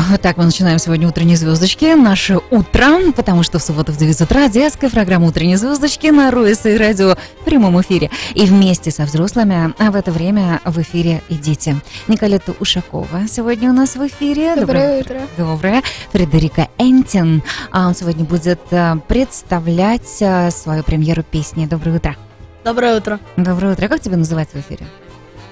Вот так мы начинаем сегодня «Утренние звездочки». Наше утро, потому что в субботу в 9 утра детская программа «Утренние звездочки» на Руэс и радио в прямом эфире. И вместе со взрослыми, а в это время в эфире и дети. Николета Ушакова сегодня у нас в эфире. Доброе утро. Доброе. Фредерика Энтин. А он сегодня будет а, представлять а, свою премьеру песни. Доброе утро. Доброе утро. Доброе утро. Как тебя называть в эфире?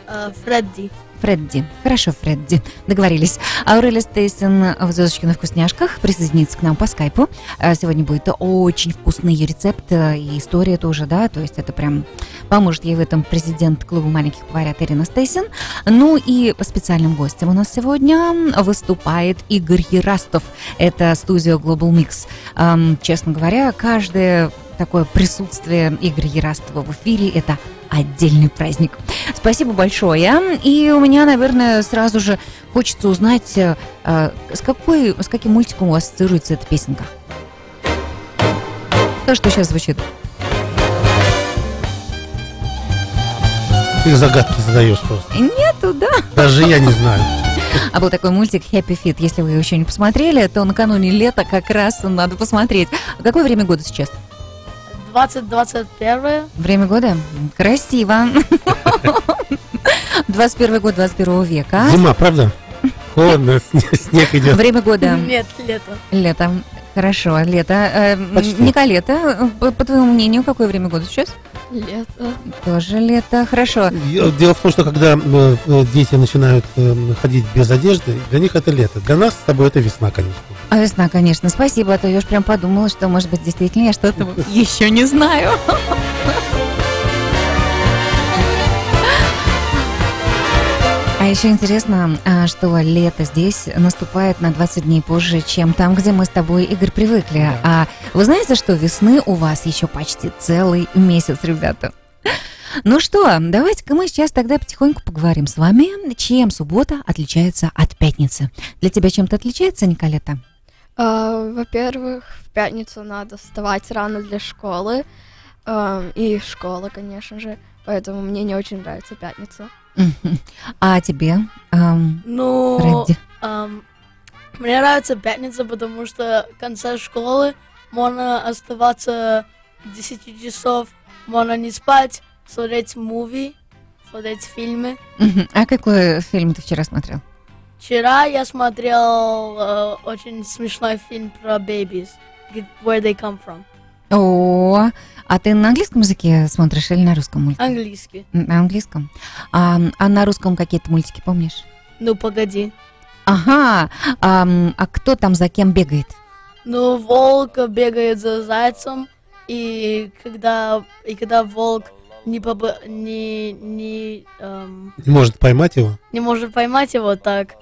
Э, Фредди. Фредди. Хорошо, Фредди. Договорились. Аурелия Стейсон в «Звездочке на вкусняшках» присоединится к нам по скайпу. А, Сегодня будет очень вкусный рецепт э, и история тоже, да, то есть это прям поможет ей в этом президент клуба маленьких поварят Ирина Стейсон. Ну и специальным гостям у нас сегодня выступает Игорь Ярастов. Это студия Global Mix. Честно говоря, каждое такое присутствие Игоря Ярастова в эфире – это отдельный праздник. Спасибо большое. И у меня, наверное, сразу же хочется узнать, э, с, какой, с каким мультиком у вас ассоциируется эта песенка? То, что сейчас звучит. Ты загадки задаешь просто. Нету, да. Даже я не знаю. А был такой мультик Happy Feet. Если вы его еще не посмотрели, то накануне лета как раз надо посмотреть. А какое время года сейчас? 2021. Время года? Красиво. 21 год 21 века. Зима, правда? Холодно, сне- снег идет. Время года Нет, лето. лето. Хорошо, лето. Э, Почти. Николета, по, по твоему мнению, какое время года сейчас? Лето. Тоже лето. Хорошо. Дело в том, что когда э, э, дети начинают э, ходить без одежды, для них это лето. Для нас с тобой это весна, конечно. А весна, конечно, спасибо, а то я уж прям подумала, что, может быть, действительно я что-то еще не знаю. Еще интересно, а, что лето здесь наступает на 20 дней позже, чем там, где мы с тобой, Игорь, привыкли. Да. А вы знаете, что весны у вас еще почти целый месяц, ребята? Ну что, давайте-ка мы сейчас тогда потихоньку поговорим с вами, чем суббота отличается от пятницы. Для тебя чем-то отличается, Николета? А, Во-первых, в пятницу надо вставать рано для школы. ам, И школа, конечно же. Поэтому мне не очень нравится пятница. Мгм. А тебе, ам, Ну, Фредди? эм, мне нравится пятница, потому что в конце школы можно оставаться до 10 часов, можно не спать, смотреть муви, смотреть фильмы. Мгм. А какой фильм ты вчера смотрел? Вчера я смотрел э, очень смешной фильм про babies, Get- Where They Come From, О, а ты на английском языке смотришь или на русском мультике? английский. На английском. А, а на русском какие-то мультики помнишь? Ну, погоди. Ага, ам, а кто там за кем бегает? Ну, волк бегает за зайцем, и когда, и когда волк не, побо- не, не, эм, Не может поймать его. не может поймать его, так,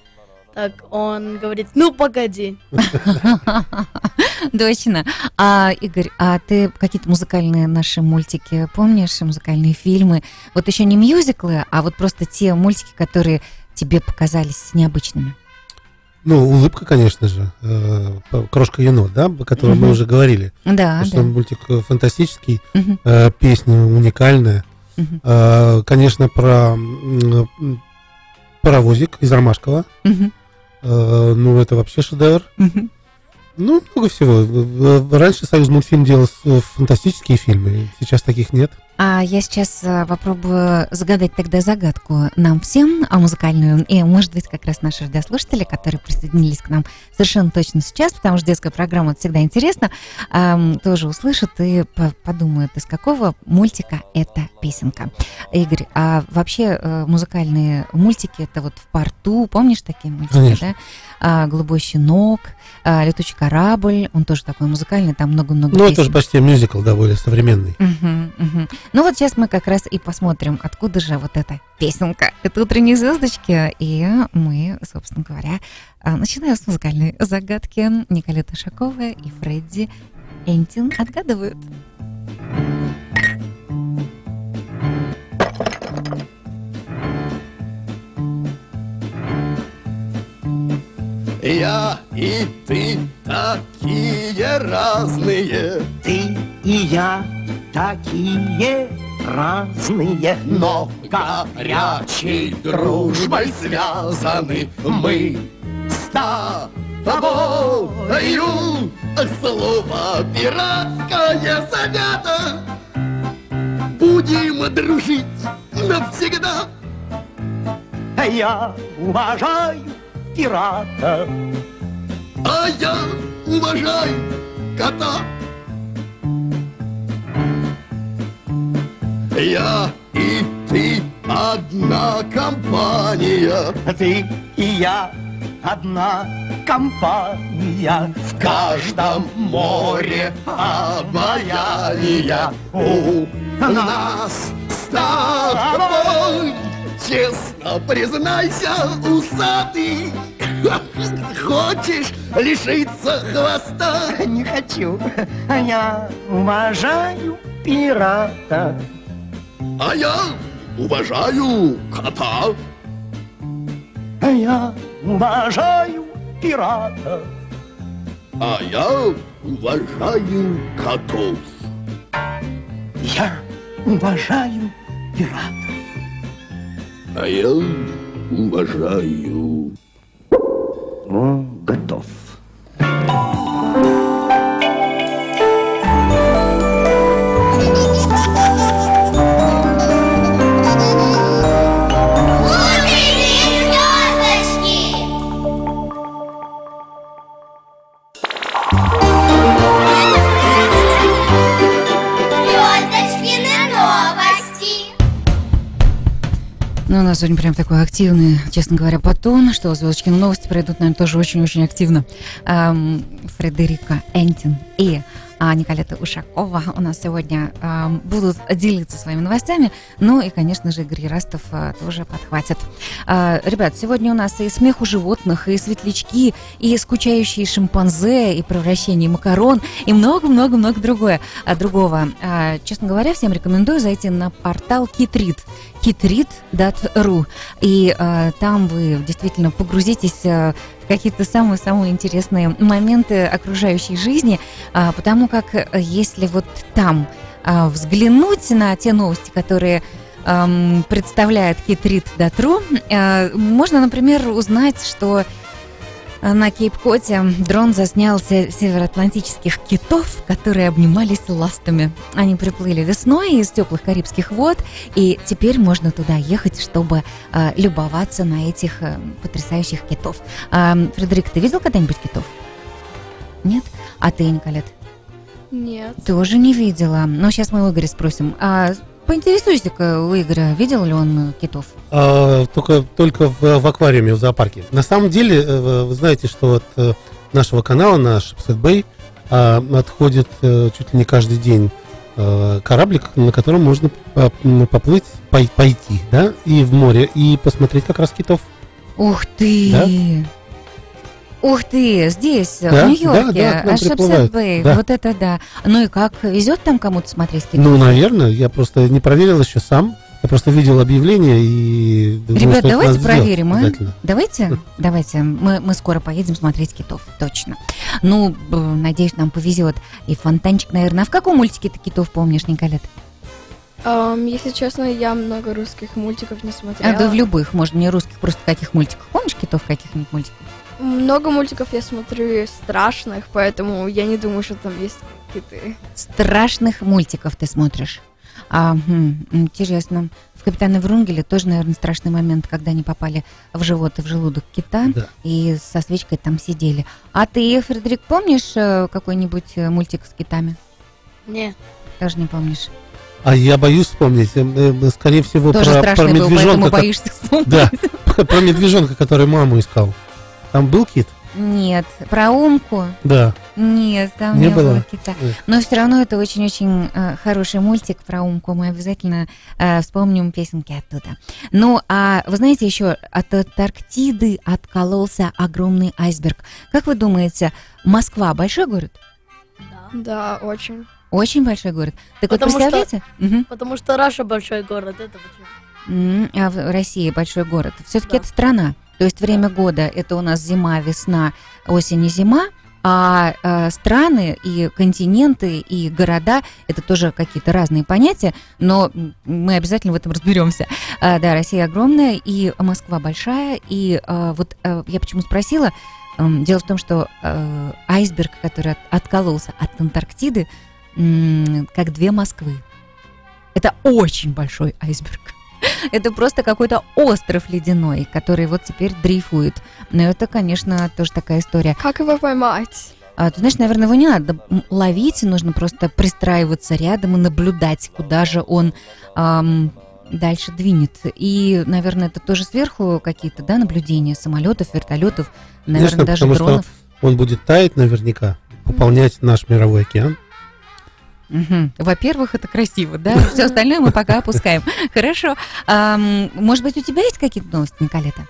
так он говорит, ну, погоди. Точно. А, Игорь, а ты какие-то музыкальные наши мультики помнишь, музыкальные фильмы? Вот еще не мюзиклы, а вот просто те мультики, которые тебе показались необычными. Ну, улыбка, конечно же. э, Крошка енот, да, о котором мы уже говорили. Да, Потому что мультик э, фантастический, э, песня уникальная. Конечно, про паровозик из Ромашкова. мгм, Э, Ну, это вообще шедевр. Ну, много всего. Раньше Союз мультфильм делал фантастические фильмы, сейчас таких нет. А я сейчас э, попробую загадать тогда загадку нам всем, а музыкальную, и, может быть, как раз наши радиослушатели, которые присоединились к нам совершенно точно сейчас, потому что детская программа это всегда интересно, ам, тоже услышат и по- подумают, из какого мультика эта песенка. Игорь, а вообще э, музыкальные мультики, это вот в порту, помнишь такие мультики, Конечно. да? А, «Голубой щенок», а, «Летучий корабль», он тоже такой музыкальный, там много-много Ну, это песен. же почти мюзикл, более современный. Мгм, мгм. Ну вот сейчас мы как раз и посмотрим, откуда же вот эта песенка. Это «Утренние звездочки», и мы, собственно говоря, а, начинаем с музыкальной загадки. Николета Шакова и Фредди Энтин отгадывают. Я и ты такие разные, Ты и я такие разные, но горячей дружбой связаны мы. с тобою Слово пиратское занято Будем дружить навсегда. Я уважаю пирата. А я уважаю кота Я и ты одна компания Ты и я одна компания. В каждом море обаяния У нас с тобой Честно признайся, усатый Хочешь лишиться хвоста? Не хочу. Я уважаю пирата. А я уважаю кота Я уважаю пирата. А я уважаю котов Я уважаю пирата. А я уважаю О, готов. Нас сегодня прям такой активный, честно говоря, потон, что звездочкины новости пройдут, наверное, тоже очень-очень активно. Ам, Фредерика Энтин и Николета Ушакова у нас сегодня ам, будут делиться своими новостями. Ну и, конечно же, Игорь Растов а, тоже подхватит. А, ребят, сегодня у нас и смех у животных, и светлячки, и скучающие шимпанзе, и превращение макарон, и много-много-много другое, а, другого. А, честно говоря, всем рекомендую зайти на портал Китрит kitrit.ru. И э, там вы действительно погрузитесь э, какие-то самые-самые интересные моменты окружающей жизни, а, потому как э, если вот там а, взглянуть на те новости, которые представляет kitrit.ru, э, можно, например, узнать, что на Кейп-Коте дрон заснял се- североатлантических китов, которые обнимались ластами. Они приплыли весной из теплых карибских вод, и теперь можно туда ехать, чтобы э, любоваться на этих э, потрясающих китов. А, Фредерик, ты видел когда-нибудь китов? Нет? А ты, Николет? Нет. Тоже не видела. Но сейчас мы у Игоря спросим. А поинтересуйся-ка у Игоря, видел ли он э, китов? А, только, только в, в аквариуме, в зоопарке. На самом деле, э, вы знаете, что от э, нашего канала, наш Бэй, а, отходит э, чуть ли не каждый день э, кораблик, на котором можно поплыть, пой- пойти, да, и в море, и посмотреть как раз китов. Ух ты! Да? Ух ты, здесь, Да, в да, Нью-Йорке, да, Ашепсет приплывают. Бэй, Да. вот это да. Ну и как, везет там кому-то смотреть китов? Ну, наверное, я просто не проверил еще сам. Я просто видел объявление и... Ребят, это давайте проверим, а? обязательно. Давайте, давайте, мы, мы скоро поедем смотреть китов, точно. Ну, б- надеюсь, нам повезет. И фонтанчик, наверное. А в каком мультике ты китов помнишь, Николет? Ам, если честно, я много русских мультиков не смотрела. А, да в любых, может, не русских, просто каких мультиках. Помнишь китов в каких-нибудь мультиках? Много мультиков я смотрю страшных, поэтому я не думаю, что там есть киты. Страшных мультиков ты смотришь. А, хм, интересно. В «Капитане Врунгеле» тоже, наверное, страшный момент, когда они попали в живот и в желудок кита Да. и со свечкой там сидели. А ты, Фредерик, помнишь э, какой-нибудь э, мультик с китами? Не. Тоже не помнишь. А я боюсь вспомнить. э, э, Скорее всего, Тоже про, про был, поэтому медвежонка. ко- боишься вспомнить. Да, про медвежонка, который маму искал. Там был кит? Нет, про Умку? Да. Нет, там Не не, было? было? кита. Ой. Но все равно это очень-очень э, хороший мультик про Умку. Мы обязательно э, вспомним песенки оттуда. Ну, а вы знаете, еще от Антарктиды откололся огромный айсберг. Как вы думаете, Москва большой город? Да. Да, очень. Очень большой город. Так вот, Потому что- представляете? Мгм. Потому что Раша большой город, это почему? А в России большой город. Все-таки Да. это страна. То есть время года это у нас зима, весна, осень и зима. А э, страны и континенты и города это тоже какие-то разные понятия, но мы обязательно в этом разберемся. А, да, Россия огромная и Москва большая. И а, вот а, я почему спросила, Эм, Дело в том, что э, айсберг, который от- откололся от Антарктиды, м, как две Москвы. Это очень большой айсберг. Это просто какой-то остров ледяной, который вот теперь дрейфует. Но это, конечно, тоже такая история. Как его поймать? А, ты знаешь, наверное, его не надо ловить, нужно просто пристраиваться рядом и наблюдать, куда же он ам, дальше двинет. И, наверное, это тоже сверху какие-то, да, наблюдения самолетов, вертолетов, наверное, Конечно, даже потому что дронов. Он будет таять наверняка, пополнять наш мировой океан. Мгм. Во-первых, это красиво, да? Все остальное мы пока опускаем. Хорошо. Ам, может быть, у тебя есть какие-то новости, Николета?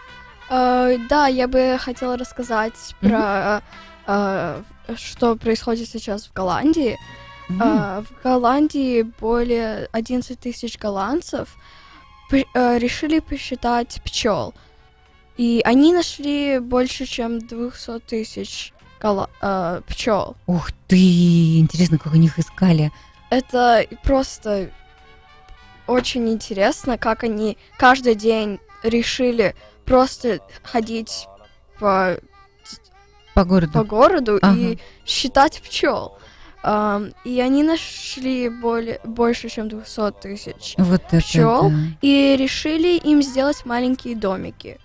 Э, да, я бы хотела рассказать Мгм. про э, что происходит сейчас в Голландии. М, Э, в Голландии более 11 тысяч голландцев решили посчитать пчел. И они нашли больше, чем 200 тысяч гола- э, пчел. Ух ты, интересно, как они их искали. Это просто очень интересно, как они каждый день решили просто ходить по, По городу. по городу Ага. и считать пчел. Ам, и они нашли более, больше, чем 200 тысяч. Вот это пчёл. да. И решили им сделать маленькие домики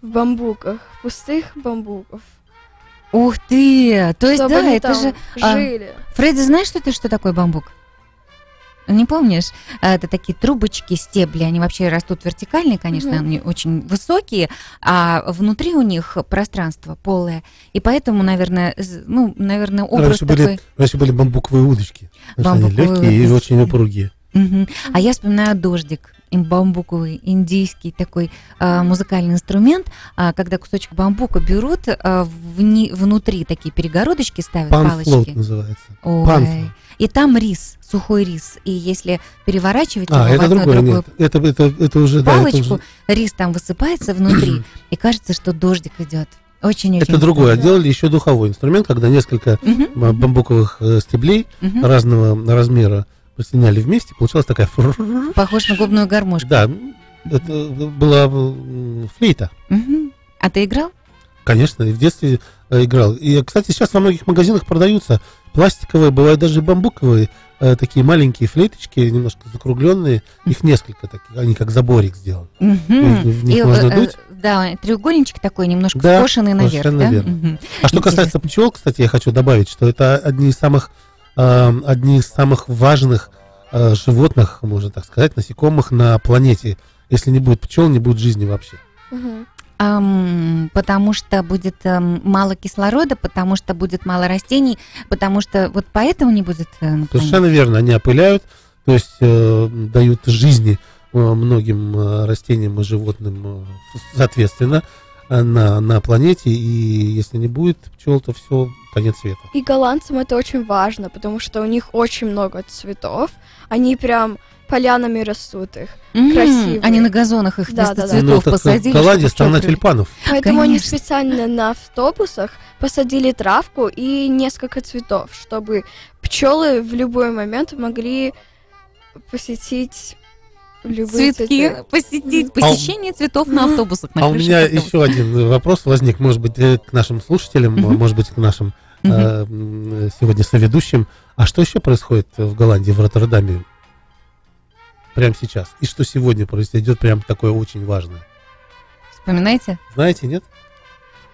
в бамбуках, пустых бамбуков. Ух ты! То есть, чтобы да, они это там же... а, жили. Фредди, знаешь, что ты, что такое бамбук? Не помнишь? А, Это такие трубочки, стебли, они вообще растут вертикальные, конечно, Мгм. они очень высокие, а внутри у них пространство полое, и поэтому, наверное, ну, наверное, образ Раньше были, такой. раньше были бамбуковые удочки. Потому что они Бамбуковые легкие и очень упругие. Мгм. А я вспоминаю дождик, бамбуковый, индийский такой а, музыкальный инструмент, а, когда кусочек бамбука берут, а, вни- внутри такие перегородочки ставят, Панфлоут палочки. называется. Ой. И там рис, сухой рис. И если переворачивать А, его в это одну и другое, другую нет. Это, это, это уже, да, это, палочку, уже- рис там высыпается внутри, и кажется, что дождик идет. Очень-очень. это другое. Делали еще духовой инструмент, когда несколько бамбуковых э, стеблей разного размера соединяли вместе, получалась такая Похож на губную гармошку. Да, это была м, флейта. А ты играл? Конечно, и в детстве э, играл. И, кстати, сейчас во многих магазинах продаются пластиковые, бывают даже бамбуковые, э, такие маленькие флейточки, немножко закругленные. Их несколько таких, они как заборик сделаны. Мгм. В них И, можно э, дуть. Да, треугольничек такой, немножко Да, скошенный наверх, совершенно да? верно. Мгм. А что касается Интересно. пчел, кстати, я хочу добавить, что это одни из самых, э, одни из самых важных э, животных, можно так сказать, насекомых на планете. Если не будет пчел, не будет жизни вообще. Ам, потому что будет ам, мало кислорода, потому что будет мало растений, потому что вот поэтому не будет э, на планете. Совершенно верно, они опыляют, то есть э, дают жизни э, многим э, растениям и животным, э, соответственно, э, на, на планете. И если не будет пчел, то все, конец света. И голландцам это очень важно, потому что у них очень много цветов. Они прям полянами растут их. М, красивые. Они на газонах их Да, вместо да, да. цветов Ну, так посадили. Голландия страна тюльпанов. Поэтому они Конечно. специально на автобусах посадили травку и несколько цветов, чтобы пчелы в любой момент могли посетить любые Цветки цветы. посетить, А посещение цветов на автобусах. на А у меня автобусов. еще один вопрос возник, может быть, э, к нашим слушателям, может быть, к нашим Мгм. э, сегодня соведущим. А что еще происходит в Голландии, в Роттердаме? Прямо сейчас. И что сегодня произойдет прям такое очень важное? Вспоминаете? Знаете, нет?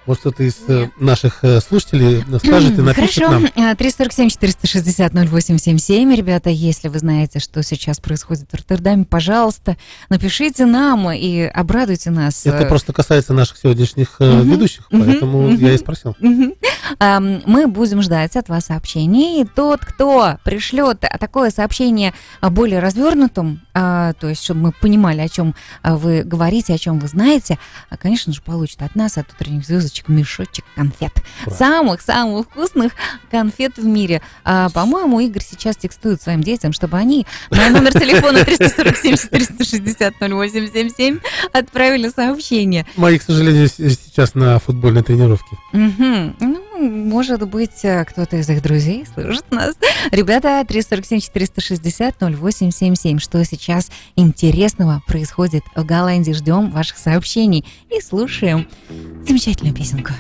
Может, кто-то из э, наших э, слушателей скажет и напишет Хорошо. нам. Э, 347 460 0877. Ребята, если вы знаете, что сейчас происходит в Роттердаме, пожалуйста, напишите нам и обрадуйте нас. Это Э, просто касается наших сегодняшних э, Мгм. ведущих, поэтому Мгм. я и спросил. Ам, Мы будем ждать от вас сообщений. И тот, кто пришлет такое сообщение более развернутым, а, то есть, чтобы мы понимали, о чем а, вы говорите, о чем вы знаете, а, конечно же, получит от нас, от утренних звездочек, мешочек конфет. Самых-самых вкусных конфет в мире. А, По-моему, Игорь сейчас текстует своим детям, чтобы они на номер телефона 347 460 0877 отправили сообщение. Мои, к сожалению, сейчас на футбольной тренировке. Мгм. Ну, может быть, э, кто-то из их друзей слушает нас. Ребята, 347-460-0877. Что сейчас интересного происходит в Голландии? Ждем ваших сообщений и слушаем замечательную песенку.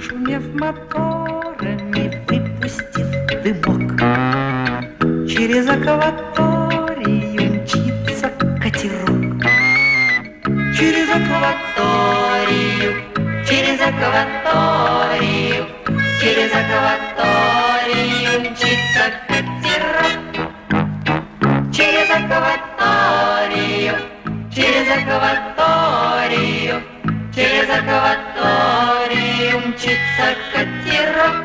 Шумев моторами, выпустив дымок, Через акваторию мчится катерок. Через акваторию, через акваторию, через акваторию мчится катерок. Через акваторию, через акваторию, через акваторию мчится катерок.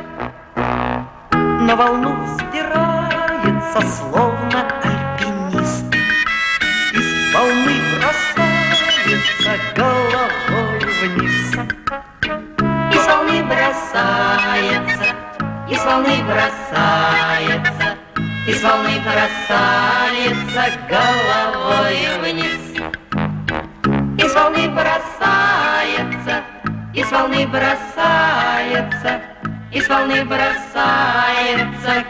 На волну взбирается, словно альпинист, Из волны бросается головой волны бросается, из волны бросается, из волны бросается головой вниз. Из волны бросается, из волны бросается, из волны бросается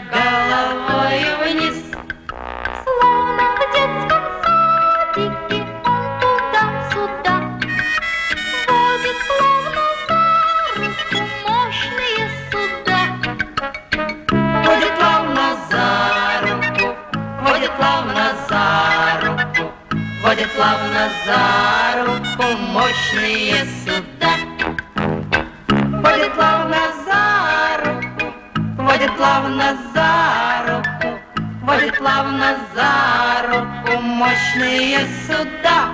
плавно за руку мощные суда. Водит плавно за руку, водит плавно за руку, водит плавно за руку мощные суда.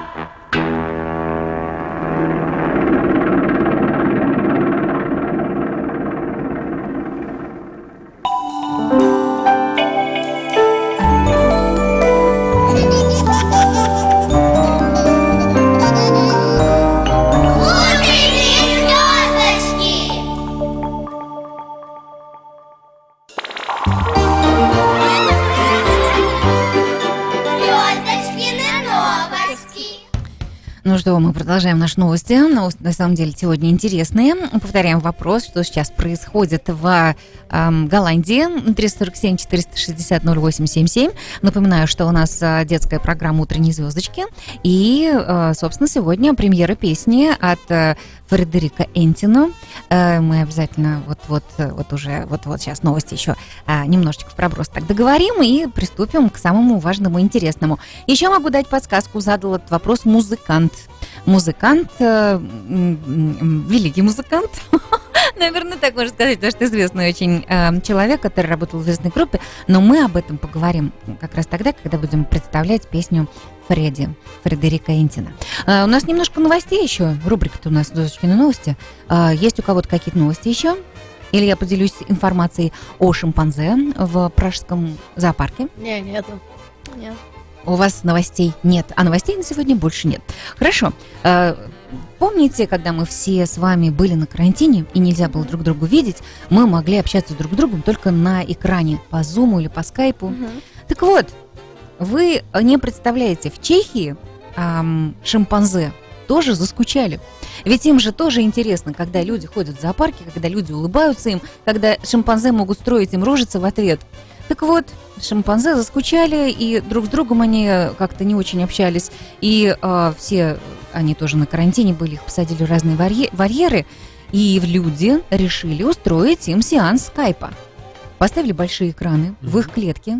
Что, мы продолжаем наши новости. Новости, на самом деле, сегодня интересные. Повторяем вопрос, что сейчас происходит в эм, Голландии. 347-460-0877. Напоминаю, что у нас э, детская программа «Утренние звездочки». И, э, собственно, сегодня премьера песни от э, Фредерика Энтино. Э, мы обязательно вот-вот, э, вот уже, вот-вот сейчас новости еще а, немножечко в проброс так договорим и приступим к самому важному и интересному. Еще могу дать подсказку, задал этот вопрос музыкант. Музыкант, э, великий музыкант, наверное, так можно сказать, потому что известный очень э, человек, который работал в известной группе, но мы об этом поговорим как раз тогда, когда будем представлять песню Фредди, Фредерика Энтина. А, у нас немножко новостей еще. Рубрика-то у нас «Дозочкины новости». Есть у кого-то какие-то новости еще? Или я поделюсь информацией о шимпанзе в пражском зоопарке? Не, нету. Нет. У вас новостей нет, а новостей на сегодня больше нет. Хорошо. Э, Помните, когда мы все с вами были на карантине и нельзя было друг другу видеть, мы могли общаться друг с другом только на экране по зуму или по скайпу. Так вот, вы не представляете, в Чехии ам, шимпанзе тоже заскучали. Ведь им же тоже интересно, когда люди ходят в зоопарке, когда люди улыбаются им, когда шимпанзе могут строить им рожицы в ответ. Так вот, шимпанзе заскучали, и друг с другом они как-то не очень общались. И а, все они тоже на карантине были, их посадили в разные варье- вольеры, и люди решили устроить им сеанс скайпа. Поставили большие экраны в их клетке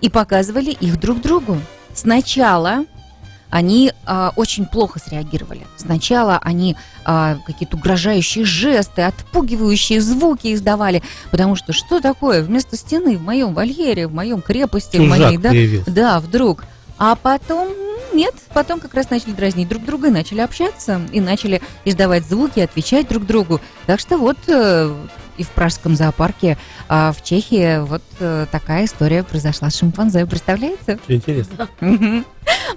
и показывали их друг другу. Сначала они а, очень плохо среагировали. Сначала они а, какие-то угрожающие жесты, отпугивающие звуки издавали, потому что что такое вместо стены в моем вольере, в моем крепости, в Чужак моей, да, появился. да, вдруг. А потом нет, потом как раз начали дразнить друг друга начали общаться, и начали издавать звуки, отвечать друг другу. Так что вот э, и в пражском зоопарке а в Чехии вот э, такая история произошла с шимпанзе. Представляете? Очень интересно.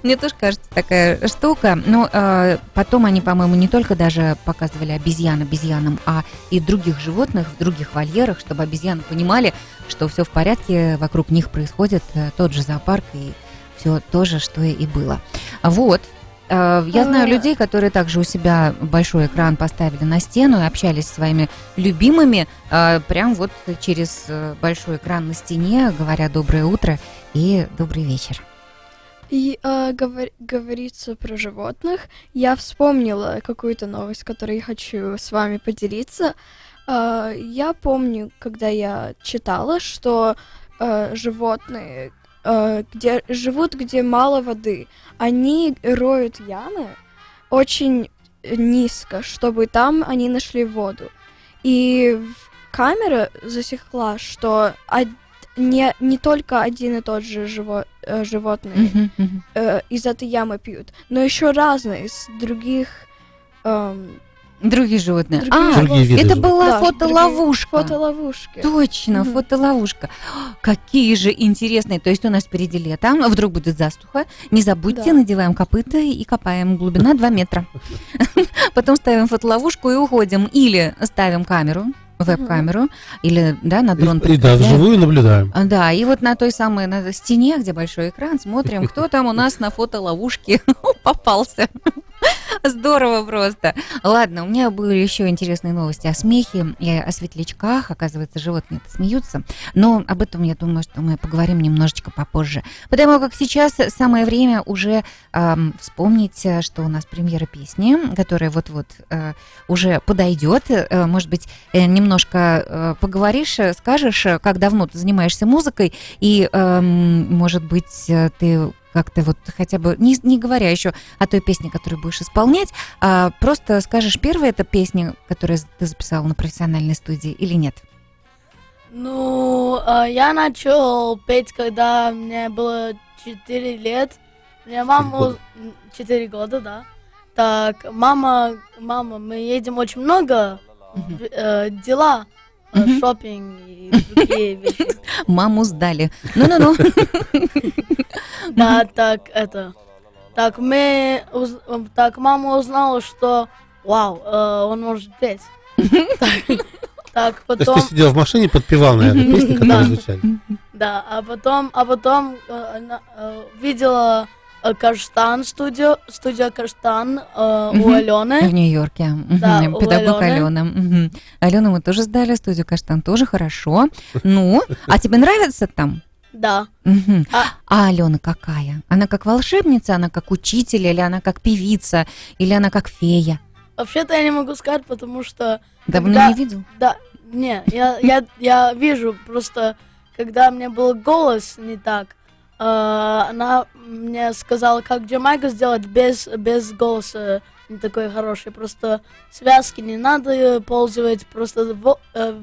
Мне тоже кажется такая штука. Но э, потом они, по-моему, не только даже показывали обезьян обезьянам, а и других животных в других вольерах, чтобы обезьяны понимали, что все в порядке, вокруг них происходит э, тот же зоопарк и все то же, что и было. Вот. Э, Я знаю людей, которые также у себя большой экран поставили на стену и общались со своими любимыми, э, прям вот через э, большой экран на стене, говоря доброе утро и добрый вечер. И э, говор- говорится про животных. Я вспомнила какую-то новость, которой я хочу с вами поделиться. Э, я помню, когда я читала, что э, животные, где живут, где мало воды, они роют ямы очень низко, чтобы там они нашли воду. И камера засекла, что од- не, не только один и тот же живо- э, животный Мгм, мгм. э, из этой ямы пьют, но еще разные из других эм, Другие животные. Другие а, Другие виды это животных. была Да, фотоловушка. фотоловушки. Точно, Мгм. фотоловушка. Какие же интересные. То есть у нас впереди лето, а вдруг будет застуха. Не забудьте, Да. надеваем копыта и копаем. Глубина 2 метра. Потом ставим фотоловушку и уходим. Или ставим камеру, веб-камеру, или да, на дрон И, да, вживую наблюдаем. А, Да, и вот на той самой на стене, где большой экран, смотрим, кто там у нас на фотоловушке попался. Здорово просто. Ладно, у меня были еще интересные новости о смехе и о светлячках. Оказывается, животные смеются. Но об этом, я думаю, что мы поговорим немножечко попозже. Потому как сейчас самое время уже ам, вспомнить, э, что у нас премьера песни, которая вот-вот э, уже подойдет. Э, может быть, э, немножко э, поговоришь, э, скажешь, э, как давно ты занимаешься музыкой, и, эм, может быть, ты как-то вот хотя бы, не, не говоря еще о той песне, которую будешь исполнять, а просто скажешь, первая это песня, которую ты записала на профессиональной студии или нет? Ну, а, я начал петь, когда мне было 4 лет. Мне мама... года. 4 года, да. Так, мама, мама, мы едем очень много. Э, дела, э, Мгм. шопинг и другие вещи. Маму сдали. Ну-ну-ну. Да, так, это... Так, мы... уз- м, Так, мама узнала, что... Вау, э, он может петь. Так, Так, То есть потом... ты сидел в машине, подпевал, наверное, песни, которые Да. звучали. Да, а потом, а потом э, она, э, видела Каштан студию, студия Каштан э, у Мгм. В Алены. Нью-Йорке. Да, Педагог Алены. Алена. Алену мы тоже сдали, студию Каштан тоже хорошо. Ну, а тебе нравится там? Да. А- А Алена какая? Она как волшебница, она как учитель, или она как певица, или она как фея? Вообще-то я не могу сказать, потому что Давно Когда- не видел? да, не, я, я, я вижу просто, когда мне был голос не так, э, она мне сказала, как Джамайку сделать без, без голоса не такой хороший. Просто связки не надо пользовать, просто во- э,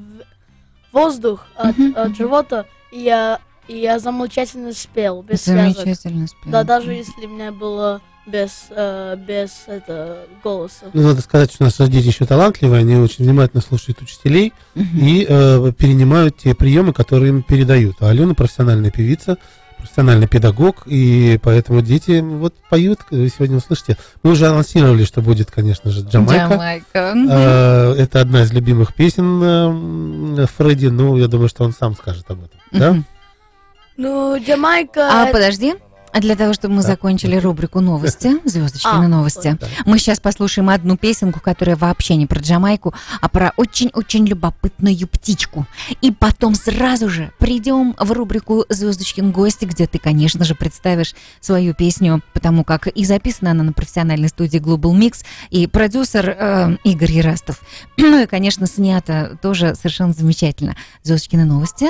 воздух от, Мгм, от живота, и я, и я замечательно спел, без связок. Замечательно спел. Да, даже если у меня было без, э, без это, голоса. Ну, надо сказать, что наши дети еще талантливые, они очень внимательно слушают учителей Мгм. и э, перенимают те приемы, которые им передают. А Алена профессиональная певица, профессиональный педагог, и поэтому дети вот поют, вы сегодня услышите. Мы уже анонсировали, что будет, конечно же, Джамайка. Джамайка. Э, Это одна из любимых песен э, Фредди, ну, я думаю, что он сам скажет об этом, да? Ну, Джамайка... А, подожди. А для того, чтобы мы Да. закончили рубрику новости, звездочкины А, новости, Да. мы сейчас послушаем одну песенку, которая вообще не про Джамайку, а про очень-очень любопытную птичку. И потом сразу же придем в рубрику «Звездочкин гости», где ты, конечно же, представишь свою песню, потому как и записана она на профессиональной студии Global Mix, и продюсер э, Игорь Ярастов. Ну и, конечно, снято тоже совершенно замечательно. «Звездочкины новости».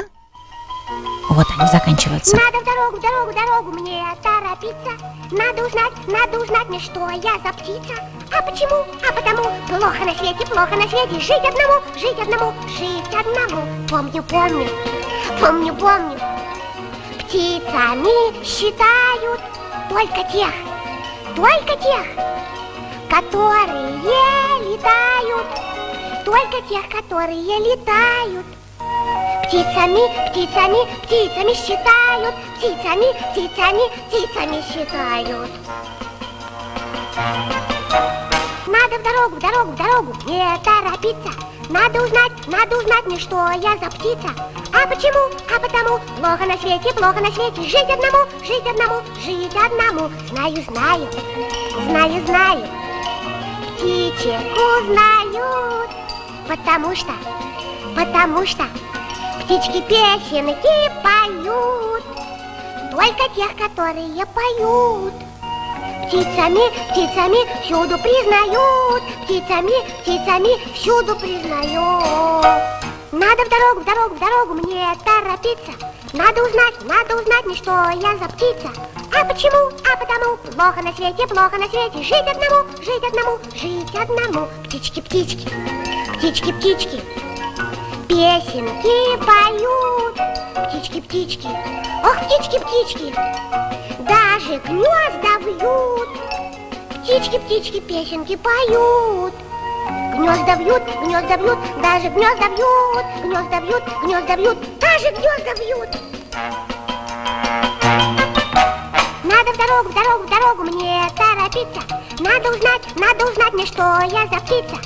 Вот они заканчиваются. Надо в дорогу, дорогу, дорогу мне торопиться. Надо узнать, надо узнать мне, что я за птица. А почему? А потому плохо на свете, плохо на свете. Жить одному, жить одному, жить одному. Помню, помню, помню, помню. Птицами считают только тех, только тех, которые летают. Только тех, которые летают. Птицами, птицами, птицами считают, птицами, птицами, птицами считают. Надо в дорогу, в дорогу, в дорогу, не торопиться. Надо узнать, надо узнать мне, что я за птица. А почему? А потому плохо на свете, плохо на свете. Жить одному, жить одному, жить одному. Знаю, знаю, знаю, знаю. Птичек узнают, потому что, потому что птички песенки поют. Только тех, которые поют. Птицами, птицами всюду признают, птицами, птицами всюду признают. Надо в дорогу, в дорогу, в дорогу мне торопиться. Надо узнать, надо узнать мне, что я за птица. А почему? А потому плохо на свете, плохо на свете. Жить одному, жить одному, жить одному. Птички, птички, птички, птички песенки поют. Птички-птички, ох, птички-птички Даже гнезда вьют. Птички-птички песенки поют. Гнезда бьют, гнезда бьют, даже гнезда бьют, гнезда бьют, гнезда бьют, даже гнезда бьют. Надо в дорогу, в дорогу, в дорогу мне торопиться. Надо узнать, надо узнать мне, что я за птица.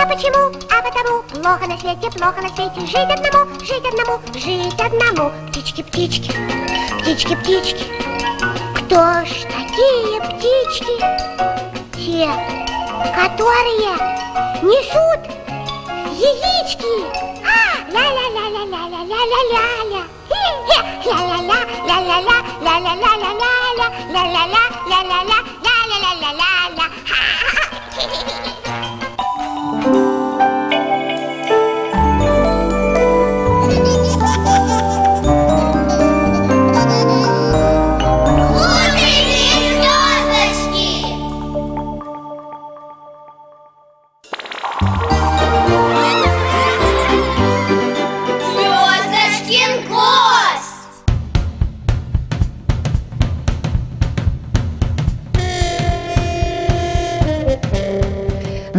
А почему? А потому плохо на свете, плохо на свете. Жить одному, жить одному, жить одному. Птички, птички, птички, птички. Кто ж такие птички? Те, которые несут яички. А, ля-ля-ля-ля-ля-ля-ля-ля-ля-ля. la la la la la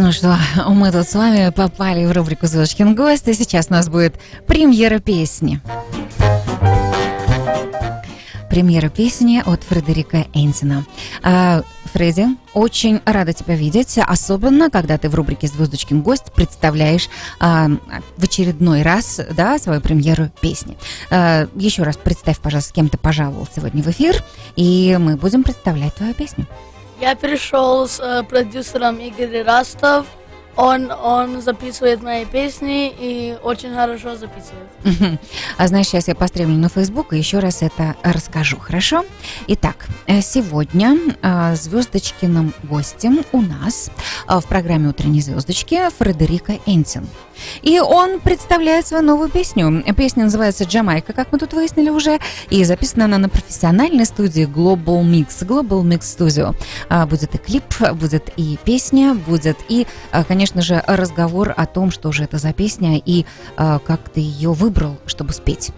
Ну что, мы тут с вами попали в рубрику «Звездочкин гость», и сейчас у нас будет премьера песни. Премьера песни от Фредерика Энзина. А, Фредди, очень рада тебя видеть, особенно когда ты в рубрике «Звездочкин гость» представляешь а, в очередной раз да, свою премьеру песни. А, еще раз представь, пожалуйста, с кем ты пожаловал сегодня в эфир, и мы будем представлять твою песню. Я пришел с э, продюсером Игорь Растов. Он, он записывает мои песни и очень хорошо записывает. Мгм. А знаешь, сейчас я постремлю на Facebook и еще раз это расскажу, хорошо? Итак, э, сегодня э, звездочкиным гостем у нас э, в программе «Утренние звездочки» Фредерика Энтин. И он представляет свою новую песню. Песня называется «Джамайка», как мы тут выяснили уже, и записана она на профессиональной студии Global Mix, Global Mix Studio. А, Будет и клип, будет и песня, будет и, а, конечно же, разговор о том, что же это за песня и а, как ты ее выбрал, чтобы спеть.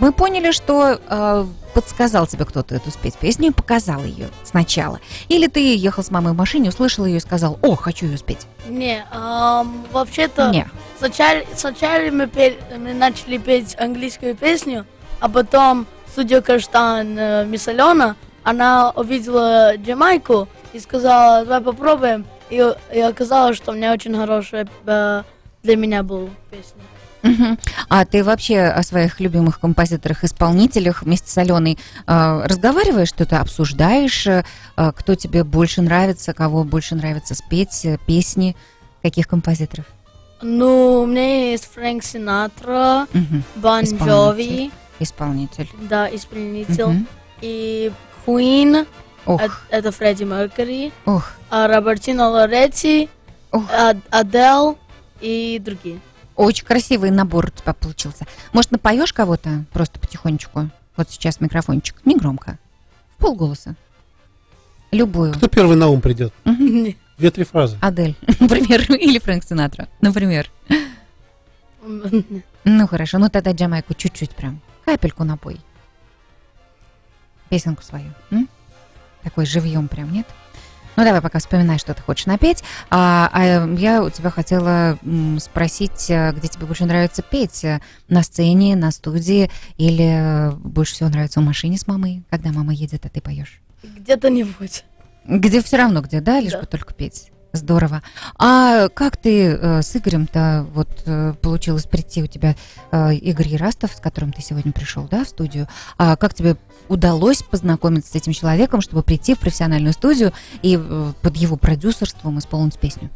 Мы поняли, что а, подсказал тебе кто-то эту спеть песню и показал ее сначала. Или ты ехал с мамой в машине, услышал ее и сказал, о, хочу ее спеть. Не, ам, вообще-то Не. сначала, сначала мы, пе- мы начали петь английскую песню, а потом студия Каштан э, Мисс Алена, она увидела Джамайку и сказала, давай попробуем. И, и оказалось, что у меня очень хорошая э, для меня была песня. Мгм. А ты вообще о своих любимых композиторах-исполнителях вместе с Аленой э, разговариваешь, что-то обсуждаешь, э, э, кто тебе больше нравится, кого больше нравится спеть, э, песни, каких композиторов? Ну, у меня есть Фрэнк Синатра, Мгм. Бон. Джови, Исполнитель. да, исполнитель, Мгм. и Queen, Ох, э- это Фредди Меркьюри, ох, а Робертино Лоретти, ох. А- Адел и другие. Очень красивый набор у тебя получился. Может, напоешь кого-то просто потихонечку? Вот сейчас микрофончик, не громко, в полголоса. Любую. Кто первый на ум придет? Две-три фразы. Адель, например, или Фрэнк Синатра, например. Ну хорошо, ну тогда Джамайку чуть-чуть прям, капельку напой. Песенку свою. м? Такой живьем прям, нет? Ну давай пока вспоминай, что ты хочешь напеть. А, а я у тебя хотела спросить, э, где тебе больше нравится петь? Э, На сцене, на студии или э, больше всего нравится в машине с мамой, когда мама едет, а ты поешь? Где-то нибудь. Где все равно где, да, лишь Да. бы только петь. Здорово. А как ты э, с Игорем-то вот э, получилось прийти у тебя э, Игорь Ярастов, с которым ты сегодня пришел, да, в студию? А как тебе удалось познакомиться с этим человеком, чтобы прийти в профессиональную студию и э, под его продюсерством исполнить песню?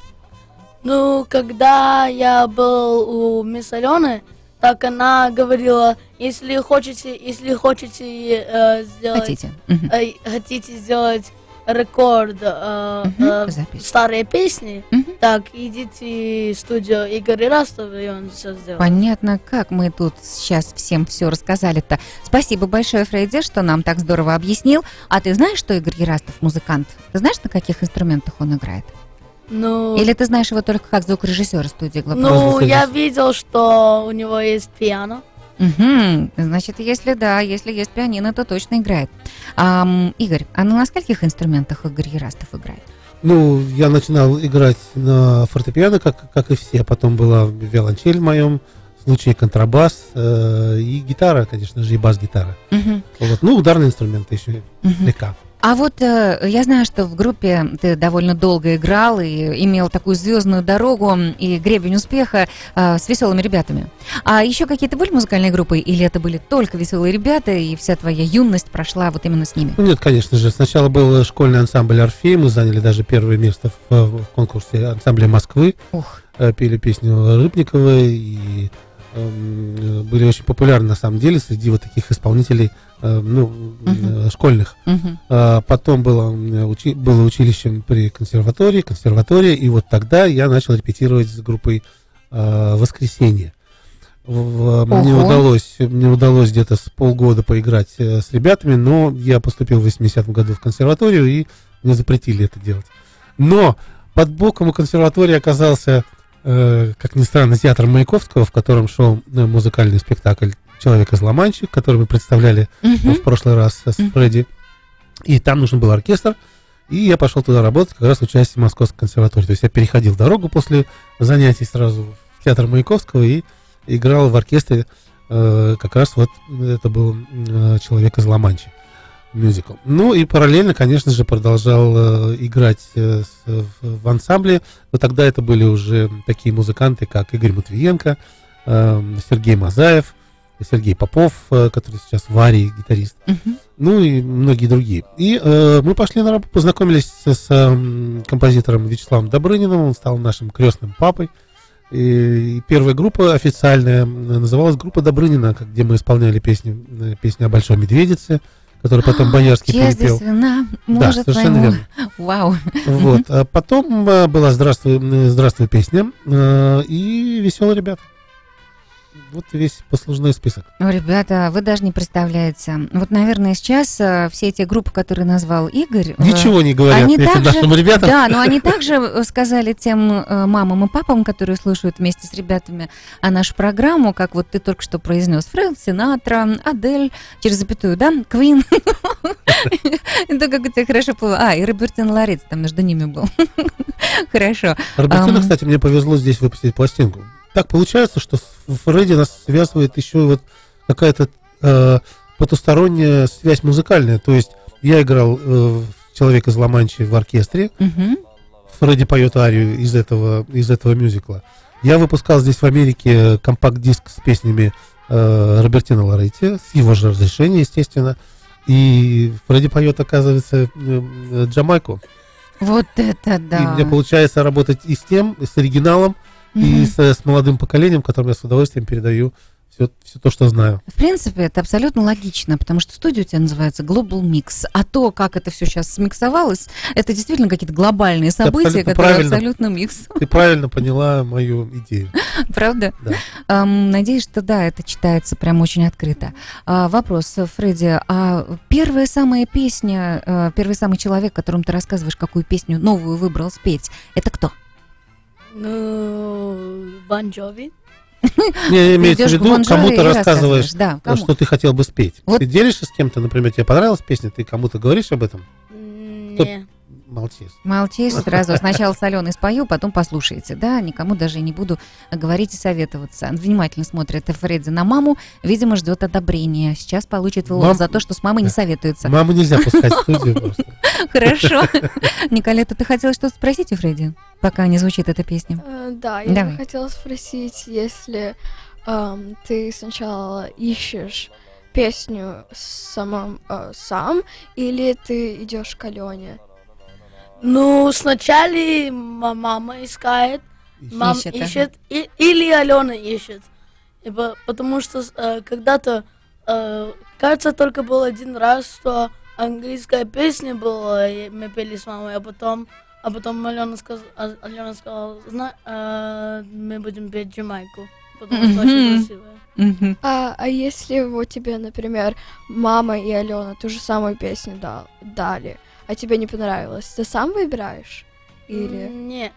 Ну, когда я был у мисс Алены, так она говорила, если хотите, если хотите э, сделать, Хотите? Э, хотите сделать рекорд э, э, запись. старые песни, Мгм. так идите в студию Игоря Растова, и он все сделает. Понятно, как мы тут сейчас всем все рассказали-то. Спасибо большое, Фрейди, что нам так здорово объяснил. А ты знаешь, что Игорь Ярастов музыкант? Ты знаешь, на каких инструментах он играет? Ну, Или ты знаешь его только как звукорежиссера студии Глобал? ну я видел, что у него есть пиано. Мгм. Значит, если да, если есть пианино, то точно играет. Ам, Игорь, а на скольких инструментах Игорь Ярастов играет? Ну, я начинал играть на фортепиано, как, как и все. Потом была виолончель в моем случае, контрабас э, и гитара, конечно же, и бас-гитара. Мгм. Вот. Ну, ударные инструменты еще Мгм. слегка. А вот э, я знаю, что в группе ты довольно долго играл и имел такую звездную дорогу и гребень успеха э, с веселыми ребятами. А еще какие-то были музыкальные группы, или это были только веселые ребята, и вся твоя юность прошла вот именно с ними? Ну, нет, конечно же. Сначала был школьный ансамбль «Орфей». Мы заняли даже первое место в, в конкурсе ансамбля Москвы. Ух, Э, Пели песню Рыбниковой и э, были очень популярны на самом деле среди вот таких исполнителей э, ну, э, школьных. А Потом было, э, учи- было училищем при консерватории, консерватория, и вот тогда я начал репетировать с группой э, «Воскресенье». В- Мне удалось, мне удалось где-то с полгода поиграть э, с ребятами, но я поступил в 80-м году в консерваторию, и мне запретили это делать. Но под боком у консерватории оказался, э, как ни странно, театр Маяковского, в котором шел э, музыкальный спектакль «Человек из Ла-Манчи», который мы представляли Мгм. в прошлый раз с. Фредди. И там нужен был оркестр. И я пошел туда работать как раз участие Московской консерватории. То есть я переходил дорогу после занятий сразу в театр Маяковского и играл в оркестре. э, как раз вот это был э, «Человек из Ла-Манчи» мюзикл. Ну и параллельно, конечно же, продолжал э, играть э, с- в, в ансамбле. Но тогда это были уже такие музыканты, как Игорь Матвиенко, э, Сергей Мазаев, Сергей Попов, э, который сейчас в Арии гитарист Мгм. ну и многие другие. И э, мы пошли на работу, познакомились с, с, эм, композитором Вячеславом Добрыниным, он стал нашим крестным папой. И, и первая группа официальная называлась группа Добрынина, где мы исполняли песни, э, песни о Большой Медведице, которую потом Боярский перепел. вина? Да, совершенно пойму. верно. Вау. Вот. А потом э, была «Здравствуй, м, здравствуй песня» э, и «Веселые ребята». Вот весь послужной список. Ну, ребята, вы даже не представляете. Вот, наверное, сейчас э, все эти группы, которые назвал Игорь... э, Ничего не говорят они этим также- нашим ребятам. Да, но они также э, сказали тем э, мамам и папам, которые слушают вместе с ребятами а нашу программу, как вот ты только что произнес, Фрэнк Синатра, Адель, через запятую, да, Квин. Это как у тебя хорошо было. А, и Робертин Ларец там между ними был. Хорошо. Робертина, кстати, мне повезло здесь выпустить пластинку. Так получается, что с Фредди нас связывает еще вот какая-то э, потусторонняя связь музыкальная. То есть я играл э, «Человек из Ла-Манчи» в оркестре, Мгм. Фредди поет арию из этого, из этого мюзикла. Я выпускал здесь в Америке компакт-диск с песнями э, Робертина Лоретти, с его же разрешения, естественно. И Фредди поет, оказывается, э, Джамайку. Вот это да. И мне получается работать и с тем, и с оригиналом, и с, с молодым поколением, которым я с удовольствием передаю все, все то, что знаю. В принципе, это абсолютно логично, потому что студия у тебя называется Global Mix, а то, как это все сейчас смиксовалось, это действительно какие-то глобальные события, абсолютно которые правильно. абсолютно микс, Ты правильно поняла мою идею. правда? Да. Ам, надеюсь, что да, это читается прям очень открыто. А, вопрос, Фредди, а первая самая песня, э, первый самый человек, которому ты рассказываешь, какую песню новую выбрал спеть, это кто? Ну, Бон Джови. Не имеется в виду, кому-то рассказываешь, Да, кому? что ты хотел бы спеть. Вот. Ты делишься с кем-то, например, тебе понравилась песня, ты кому-то говоришь об этом? Не. Молчишь. Молчишь сразу. Сначала с Аленой спою, потом послушаете. Да, никому даже не буду говорить и советоваться. Внимательно смотрит Фредди на маму. Видимо, ждет одобрения. Сейчас получит Мам- за то, что с мамой не советуется. Маму нельзя пускать в студию просто. Хорошо. Николета, ты хотела что-то спросить у Фредди, пока не звучит эта песня? Э, Да, я хотела спросить, если эм, ты сначала ищешь песню самом, э, сам, или ты идешь к Алене? Ну, сначала мама искает, мам Ищет, ищет, ага. и- или Алена ищет. И по- потому что э, когда-то, э, кажется, только был один раз, что английская песня была, и мы пели с мамой, а потом, а потом Алена, сказ... а- Алена сказала, «Зна- э, мы будем петь Джамайку, потому что очень красивая. Мгм. А, а если вот тебе, например, мама и Алена ту же самую песню дал- дали, а тебе не понравилось, ты сам выбираешь? Или, Не.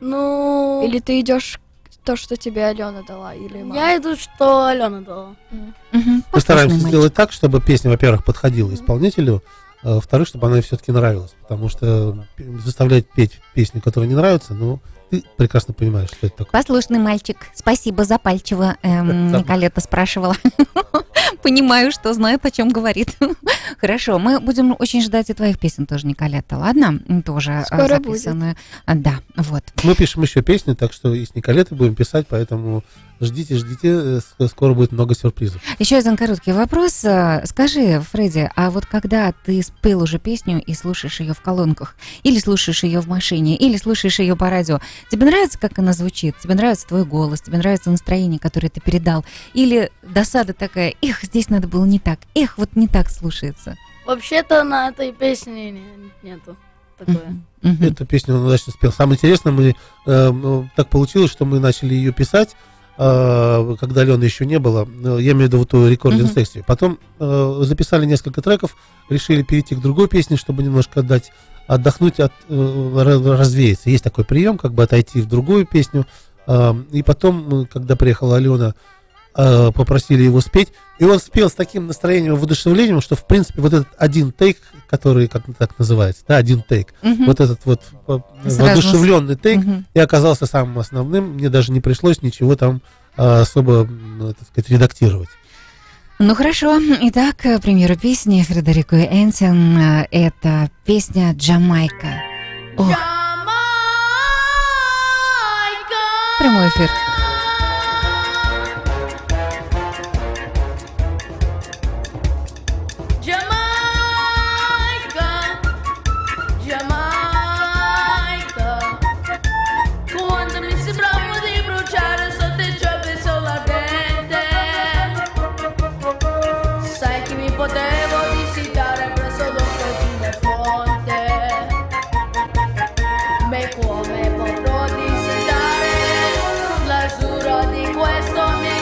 Ну, или ты идешь то, что тебе Алена дала, или мама? я иду, что Алена дала. М. Мгм. Мы Послушный стараемся мальчик. сделать так, чтобы песня, во-первых, подходила исполнителю, а во-вторых, чтобы она все-таки нравилась. Потому что заставлять петь песню, которая не нравится, ну, ты прекрасно понимаешь, что это такое. Послушный мальчик. Спасибо запальчиво. Эм. Николета спрашивала. Понимаю, что знает, о чем говорит. Хорошо, мы будем очень ждать и твоих песен тоже, Николета. Ладно? Тоже э, Скоро записаны. А, Да, вот. Мы пишем еще песни, так что и с Николетой будем писать, поэтому ждите, ждите, э, скоро будет много сюрпризов. Еще один короткий вопрос. Э, Скажи, Фредди, а вот когда ты спел уже песню и слушаешь ее в колонках, или слушаешь ее в машине, или слушаешь ее по радио, тебе нравится, как она звучит? Тебе нравится твой голос? Тебе нравится настроение, которое ты передал? Или досада такая, эх, здесь надо было не так, эх, вот не так слушается? Вообще-то на этой песне не- нету такое. Мгм. Эту песню он удачно спел. Самое интересное, мы, э, ну, так получилось, что мы начали ее писать, э, когда Алены еще не было. Э, Я имею в виду вот ту рекординг-секцию. Потом э, записали несколько треков, решили перейти к другой песне, чтобы немножко отдать, отдохнуть, от, э, ра- развеяться. Есть такой прием, как бы отойти в другую песню. Э, И потом, э, когда приехала Алена, э, попросили его спеть. И он спел с таким настроением, воодушевлением, что, в принципе, вот этот один тейк, который, как так называется, да, один тейк, Мгм. вот этот вот Сразу воодушевленный тейк Мгм. и оказался самым основным. Мне даже не пришлось ничего там э, особо, м, так сказать, редактировать. Ну хорошо, итак, э, премьера песни Фредерико Энсен. Это песня «Джамайка». Ох, прямой эфир. le volevo prodisigare l'asuro di questo mio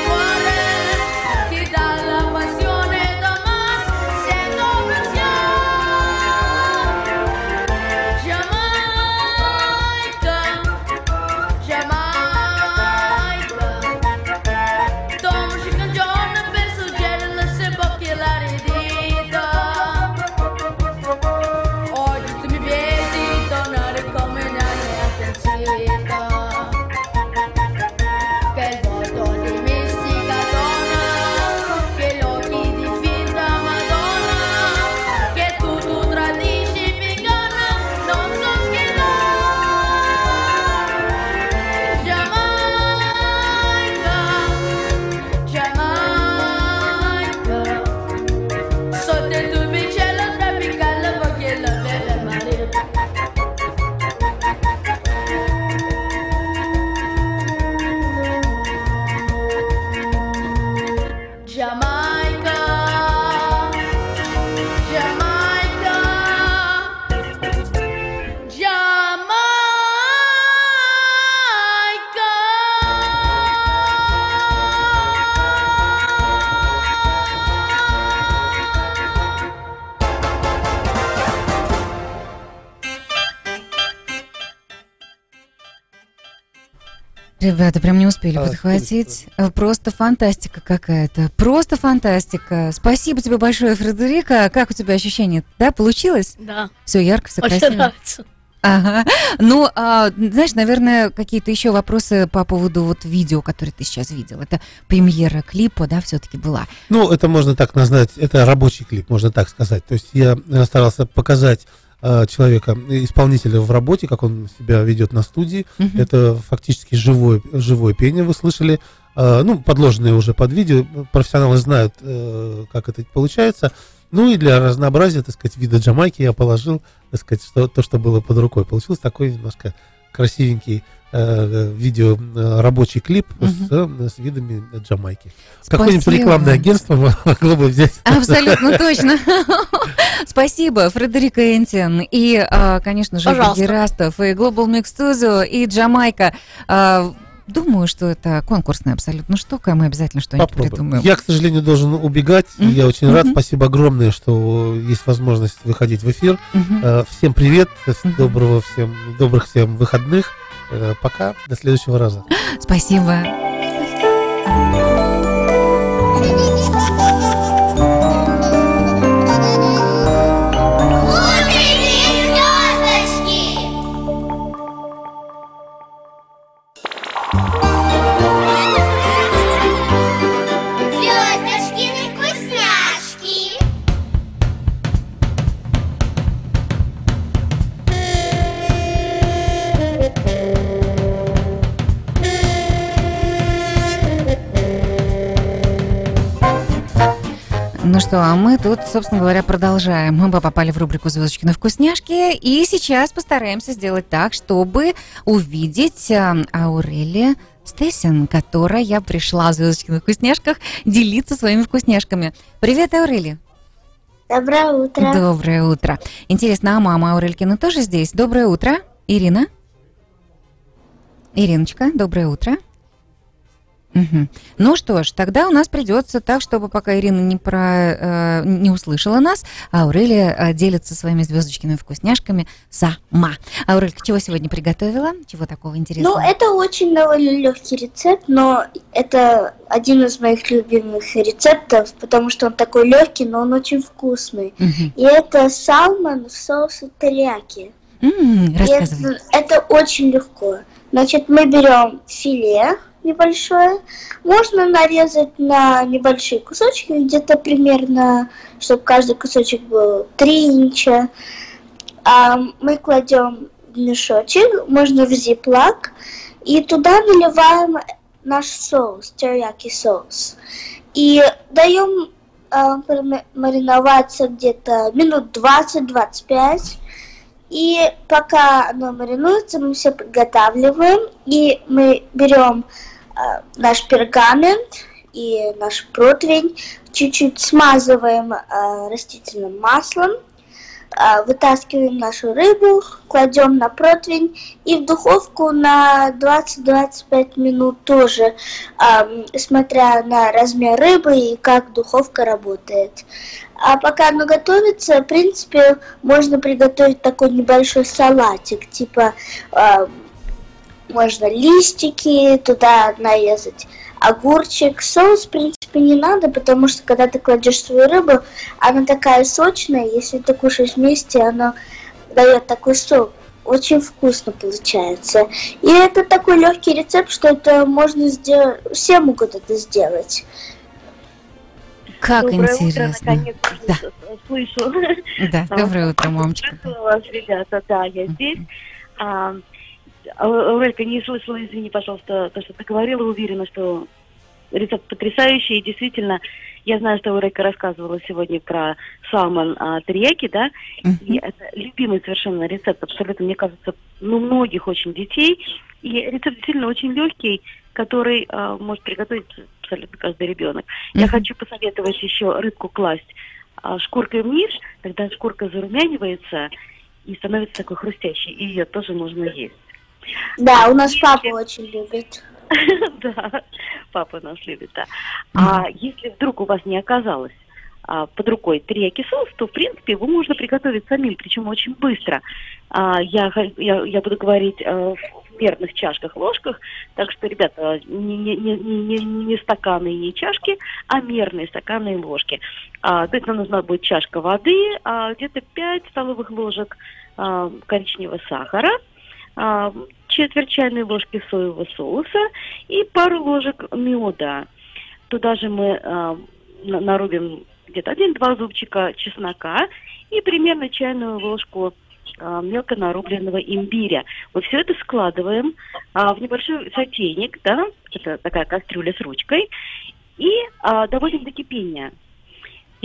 Ребята, прям не успели А, подхватить. Э, Просто фантастика какая-то. Просто фантастика. Спасибо тебе большое, Фредерика. Как у тебя ощущение? Да, получилось? Да, Все ярко, все очень красиво. нравится. Ага. Ну, а, знаешь, наверное, какие-то еще вопросы по поводу вот видео, которое ты сейчас видел. Это премьера клипа, да, все-таки была. Ну, это можно так назвать, это рабочий клип, можно так сказать. То есть я э, старался показать человека, э, исполнителя в работе, как он себя ведет на студии. Мгм. Это фактически живое, живое пение, вы слышали. Э, ну, подложенные уже под видео. Профессионалы знают, э, как это получается. Ну и для разнообразия, так сказать, вида Джамайки я положил, так сказать, что, то, что было под рукой. Получился такой немножко красивенький э, видео э, рабочий клип с, э, с видами Джамайки. Какое-нибудь Спасибо. рекламное агентство могло бы взять. Абсолютно точно. Спасибо, Фредерика Энтин. И, а, конечно же. Герастов, и Global Mix Studio, и Джамайка. А, Думаю, что это конкурсное абсолютно штука, мы обязательно что-нибудь Попробуем. придумаем. Я, к сожалению, должен убегать. Мгм, Я очень рад. мгм. Спасибо огромное, что есть возможность выходить в эфир. Э, Всем привет, Мгм. доброго всем, добрых всем выходных. Э, Пока, до следующего раза. Спасибо. Ну что, а мы тут, собственно говоря, продолжаем. Мы бы попали в рубрику «Звездочки на вкусняшки», и сейчас постараемся сделать так, чтобы увидеть а, Аурелия Стесин, которая пришла в «Звездочки на вкусняшках» делиться своими вкусняшками. Привет, Аурелия. Доброе утро. Доброе утро. Интересно, а мама Аурелькина тоже здесь? Доброе утро. Ирина? Ириночка, доброе утро. Мгм. Ну что ж, тогда у нас придется так, чтобы пока Ирина не, про, э, не услышала нас, Аурелия э, делится своими звездочкиными вкусняшками сама. Аурелька, чего сегодня приготовила? Чего такого интересного? Ну, это очень довольно легкий рецепт, но это один из моих любимых рецептов, потому что он такой легкий, но он очень вкусный. Мгм. И это салмон в соусе терияки. М, И Рассказывай. Это, это очень легко. Значит, мы берем филе небольшое. Можно нарезать на небольшие кусочки, где-то примерно, чтобы каждый кусочек был 3 инча. А, мы кладем мешочек, можно в зиплак, и туда наливаем наш соус, терияки соус. И даем а, мариноваться где-то минут 20-25. И пока оно маринуется, мы все подготавливаем. И мы берем наш пергамент и наш противень, чуть-чуть смазываем а, растительным маслом, а, вытаскиваем нашу рыбу, кладем на противень и в духовку на 20-25 минут тоже, смотря на размер рыбы и как духовка работает. А пока оно готовится, в принципе, можно приготовить такой небольшой салатик, типа можно листики туда нарезать, огурчик. Соус, в принципе, не надо, потому что когда ты кладешь свою рыбу, она такая сочная, если ты кушаешь вместе, она дает такой сок. Очень вкусно получается. И это такой легкий рецепт, что это можно сделать, все могут это сделать. Как Доброе интересно. утро, наконец Да. слышу. Да, А, доброе утро, мамочка. Вас, ребята, да, я здесь. А, Ау- Аурелька, не слышала, извини, пожалуйста, то, что ты говорила, уверена, что рецепт потрясающий, и действительно, я знаю, что Аурелька рассказывала сегодня про салмон а, терияки, да, и это любимый совершенно рецепт, абсолютно, мне кажется, ну, многих очень детей, и рецепт действительно очень легкий, который а, может приготовить абсолютно каждый ребенок. Я хочу посоветовать еще рыбку класть а, шкуркой вниз, тогда шкурка зарумянивается и становится такой хрустящей, и ее тоже можно есть. Да, у нас папа очень любит. Да, папа нас любит, да. А если вдруг у вас не оказалось а, под рукой терияки соус, то, в принципе, его можно приготовить самим, причем очень быстро. А, я, я, я буду говорить в мерных чашках, ложках, так что, ребята, не, не, не, не, не стаканы и не чашки, а мерные стаканы и ложки. То есть нам нужна будет чашка воды, а, где-то 5 столовых ложек коричневого сахара, четверть чайной ложки соевого соуса и пару ложек меда. Туда же мы на- нарубим где-то один-два зубчика чеснока и примерно чайную ложку а, мелко нарубленного имбиря. Вот все это складываем а, в небольшой сотейник, да, это такая кастрюля с ручкой, и а, доводим до кипения.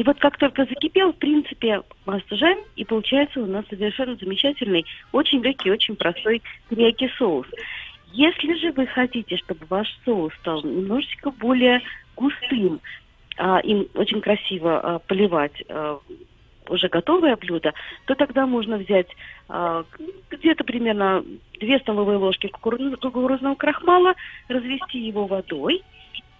И вот как только закипел, в принципе, остужаем, и получается у нас совершенно замечательный, очень легкий, очень простой терияки соус. Если же вы хотите, чтобы ваш соус стал немножечко более густым, а, им очень красиво а, поливать а, уже готовое блюдо, то тогда можно взять а, где-то примерно 2 столовые ложки кукуруз- кукурузного крахмала, развести его водой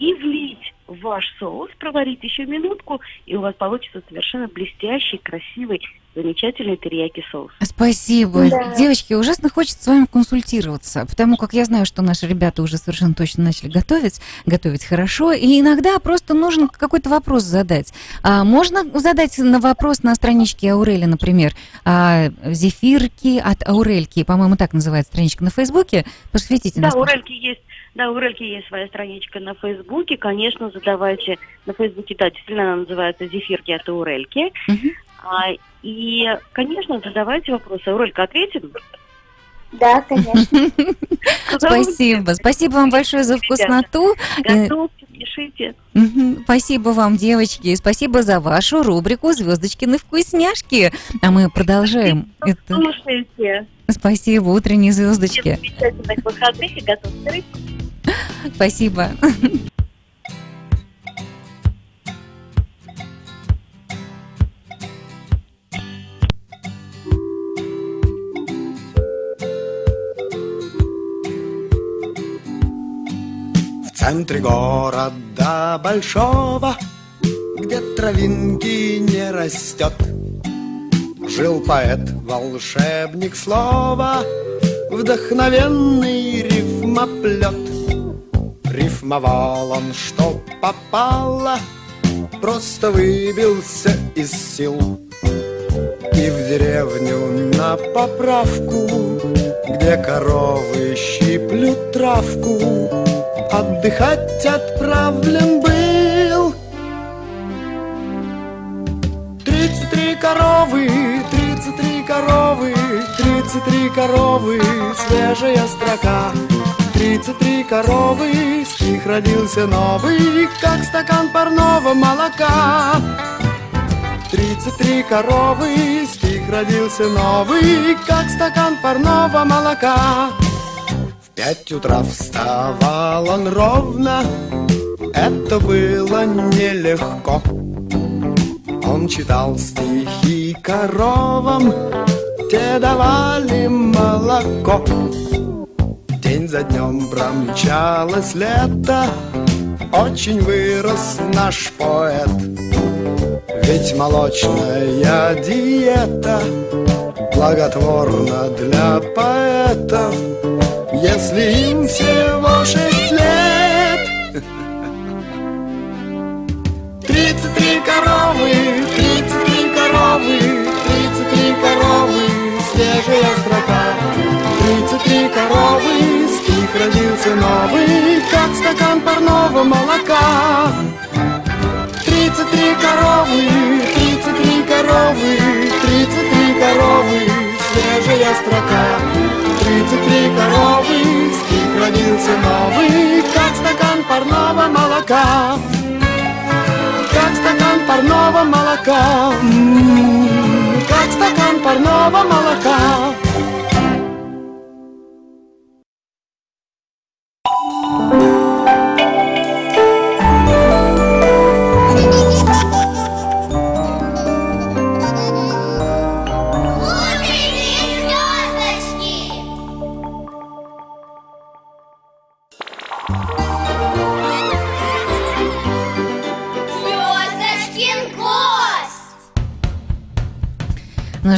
и влить в ваш соус, проварить еще минутку, и у вас получится совершенно блестящий, красивый, замечательный терияки соус. Спасибо. Да. Девочки, ужасно хочется с вами консультироваться, потому как я знаю, что наши ребята уже совершенно точно начали готовить, готовить хорошо, и иногда просто нужно какой-то вопрос задать. А можно задать на вопрос на страничке Аурели, например, а, зефирки от Аурельки, по-моему, так называется страничка на Фейсбуке. Посвятите Да, нас. у Рельки есть, да, у Рельки есть своя страничка на Фейсбуке. Конечно, задавайте на Фейсбуке, да, действительно она называется «Зефирки от Урельки». А, и, конечно, задавайте вопросы. Аурелька, ответим? Да, конечно. Спасибо. Спасибо вам большое за вкусноту. Готовьте, пишите. Спасибо вам, девочки, и спасибо за вашу рубрику «Звездочкины вкусняшки». А мы продолжаем. Это... Слушайте. Спасибо, утренние звездочки. Замечательных выходных и готовьте рыбку. Спасибо. В центре города большого, где травинки не растет, Жил поэт, волшебник слова, вдохновенный рифмоплет. Рифмовал он, что попало, просто выбился из сил. И в деревню на поправку, где коровы щиплют травку, отдыхать отправлен был. Тридцать три коровы, тридцать три коровы, тридцать три коровы, свежая строка. Тридцать три коровы, стих родился новый, как стакан парного молока. Тридцать три коровы, стих родился новый, как стакан парного молока. В пять утра вставал он ровно, это было нелегко. Он читал стихи коровам, те давали молоко. За днем промчалось лето, очень вырос наш поэт. Ведь молочная диета благотворна для поэтов, если им всего шесть лет. Тридцать три коровы, тридцать три коровы, тридцать три коровы, свежая строка. Тридцать три коровы, стих родился новый, как стакан парного молока. Тридцать три коровы, тридцать три коровы, тридцать три коровы, свежая строка. Тридцать три коровы, стих родился новый, как стакан парного молока. Как стакан парного молока, М, как стакан парного молока.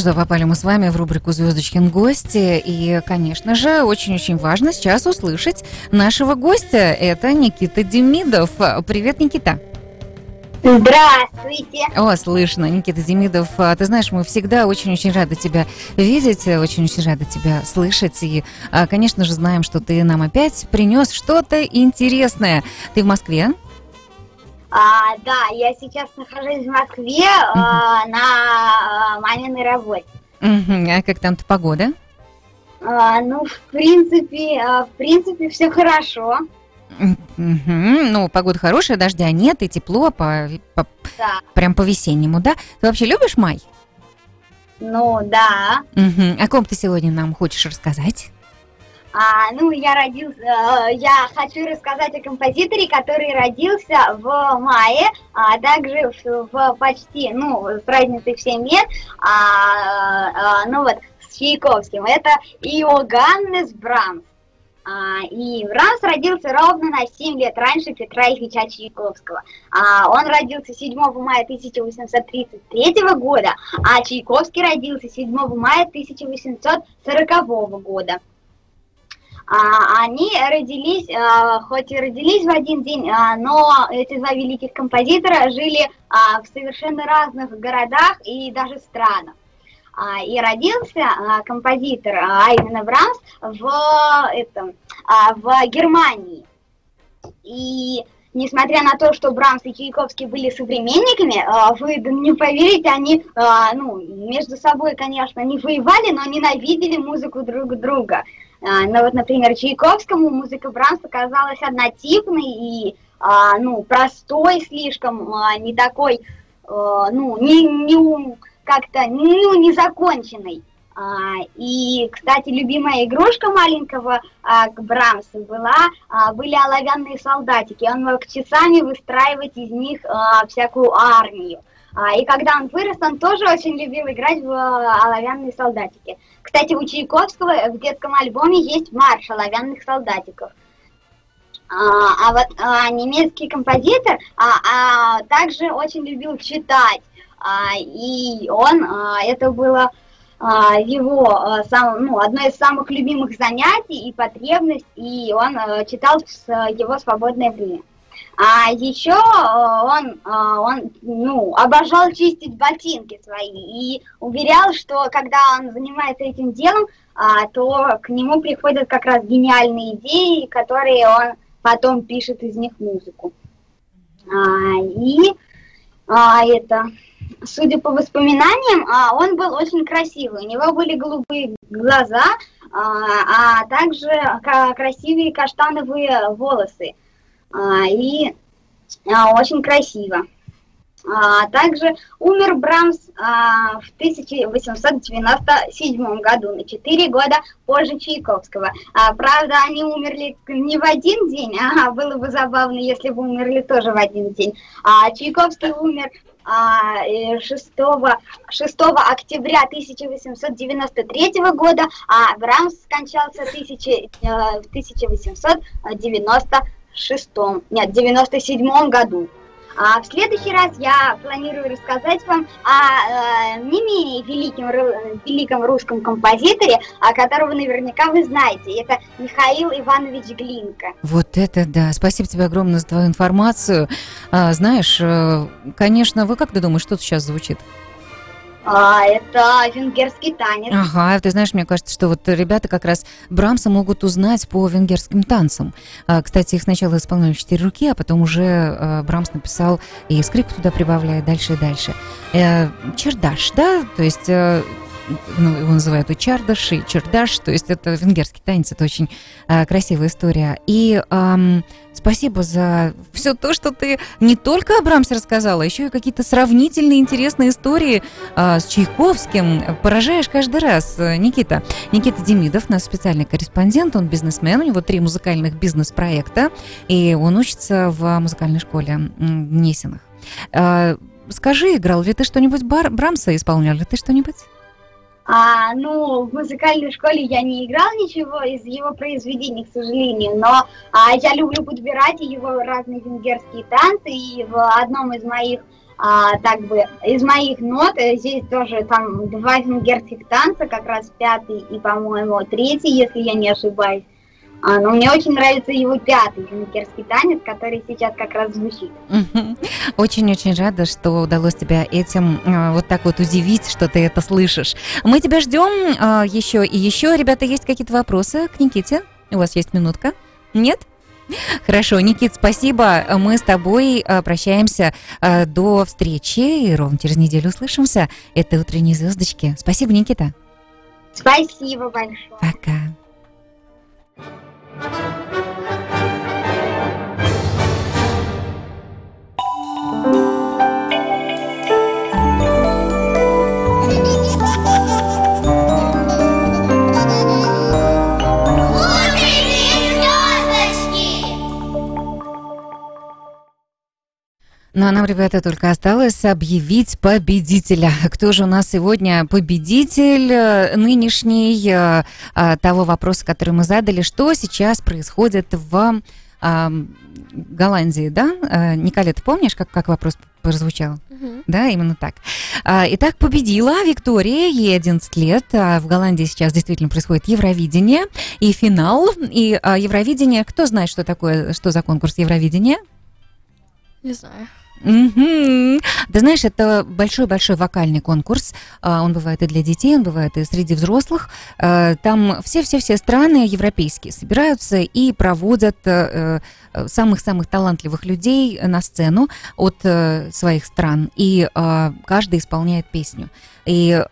Что, попали мы с вами в рубрику «Звездочкин гости». И, конечно же, очень-очень важно сейчас услышать нашего гостя. Это Никита Демидов. Привет, Никита. Здравствуйте. О, слышно, Никита Демидов. А, Ты знаешь, мы всегда очень-очень рады тебя видеть, очень-очень рады тебя слышать. И, а, конечно же, знаем, что ты нам опять принес что-то интересное. Ты в Москве? А, да, я сейчас нахожусь в Москве а, на а, маминой работе. А как там-то погода? А, ну, в принципе, а, в принципе, все хорошо. Ну, погода хорошая, дождя нет, и тепло, по, по- Да. прям по-весеннему, да? Ты вообще любишь май? Ну, да. Мгм. О ком ты сегодня нам хочешь рассказать? А, ну, я родился, э, я хочу рассказать о композиторе, который родился в мае, а также в, в почти, ну, с разницей в 7 лет, а, а, ну вот, с Чайковским. Это Иоганнес Брамс. А, и Брамс родился ровно на 7 лет раньше Петра Ильича Чайковского. А, он родился 7 мая 1833 года, а Чайковский родился 7 мая 1840 года. А, они родились, а, хоть и родились в один день, а, но эти два великих композитора жили в совершенно разных городах и даже странах. И родился композитор, а именно Брамс, в, этом, в Германии. И несмотря на то, что Брамс и Чайковский были современниками, вы не поверите, они ну, между собой, конечно, не воевали, но ненавидели музыку друг друга. А, Ну вот, например, Чайковскому музыка Брамса казалась однотипной и а, ну, простой слишком, а, не такой, ну, не, не как-то, ну, незаконченной. А, И, кстати, любимая игрушка маленького а, к Брамса была, а, были оловянные солдатики. Он мог часами выстраивать из них а, всякую армию. А, И когда он вырос, он тоже очень любил играть в а, оловянные солдатики. Кстати, у Чайковского в детском альбоме есть марш оловянных солдатиков. А, а вот а, немецкий композитор а, а, также очень любил читать. А, и он, а, это было а, его а, сам, ну, одно из самых любимых занятий и потребность, и он а, читал в его свободное время. А еще а, он, а, он ну, обожал чистить ботинки свои и уверял, что когда он занимается этим делом, а, то к нему приходят как раз гениальные идеи, которые он потом пишет из них музыку. А, и а, это, судя по воспоминаниям, он был очень красивый. У него были голубые глаза, а, также красивые каштановые волосы. А, и а, очень красиво. А, также умер Брамс в 1897 году, на 4 года позже Чайковского. Правда, они умерли не в один день, а было бы забавно, если бы умерли тоже в один день. А, Чайковский умер а, э, 6, 6 октября 1893 года, а Брамс скончался э, в 1896, нет, 97 году. А в следующий раз я планирую рассказать вам о э, не менее великим, ру- великом русском композиторе, о которого наверняка вы знаете. Это Михаил Иванович Глинка. Вот это да. Спасибо тебе огромное за твою информацию. А, знаешь, э, конечно, вы как ты думаешь, что сейчас звучит? А, это венгерский танец. Ага, ты знаешь, мне кажется, что вот ребята как раз Брамса могут узнать по венгерским танцам. А, Кстати, их сначала исполняли четыре руки, а потом уже э, Брамс написал и скрипку туда прибавляет дальше и дальше. Э, Чердаш, да, то есть э, ну, его называют чардаш, и чердаш, то есть это венгерский танец, это очень э, красивая история. И ам, спасибо за все то, что ты не только о рассказала, еще и какие-то сравнительные интересные истории а, с Чайковским. Поражаешь каждый раз, э, Никита. Никита Демидов, наш специальный корреспондент, он бизнесмен, у него три музыкальных бизнес-проекта, и он учится в музыкальной школе в Несинах. А, Скажи, играл ли ты что-нибудь Бар- Брамса, исполнял ли ты что-нибудь? А, ну, в музыкальной школе я не играл ничего из его произведений, к сожалению, но а, я люблю подбирать его разные венгерские танцы, и в одном из моих а, так бы из моих нот э, здесь тоже там два венгерских танца, как раз пятый и, по-моему, третий, если я не ошибаюсь. А, но мне очень нравится его пятый венгерский танец, который сейчас как раз звучит. Очень-очень рада, что удалось тебя этим э, вот так вот удивить, что ты это слышишь. Мы тебя ждем э, еще и еще. Ребята, есть какие-то вопросы к Никите? У вас есть минутка? Нет? Хорошо, Никит, спасибо. Мы с тобой э, прощаемся до встречи и ровно через неделю услышимся. Это «Утренние звездочки». Спасибо, Никита. Спасибо большое. Пока. Утренние Ну а нам, ребята, только осталось объявить победителя. Кто же у нас сегодня победитель э, нынешний э, э, того вопроса, который мы задали, что сейчас происходит в а, Голландии, да? Николет, ты помнишь, как, как вопрос прозвучал? Да, именно так. А, Итак, победила Виктория, ей 11 лет. А В Голландии сейчас действительно происходит Евровидение и финал. И Евровидение, кто знает, что такое, что за конкурс Евровидения? Не знаю. Мгм. Ты знаешь, это большой-большой вокальный конкурс. А, Он бывает и для детей, он бывает и среди взрослых. А, Там все-все-все страны европейские собираются и проводят э, э, самых-самых талантливых людей на сцену от э, своих стран. И а, каждый исполняет песню. И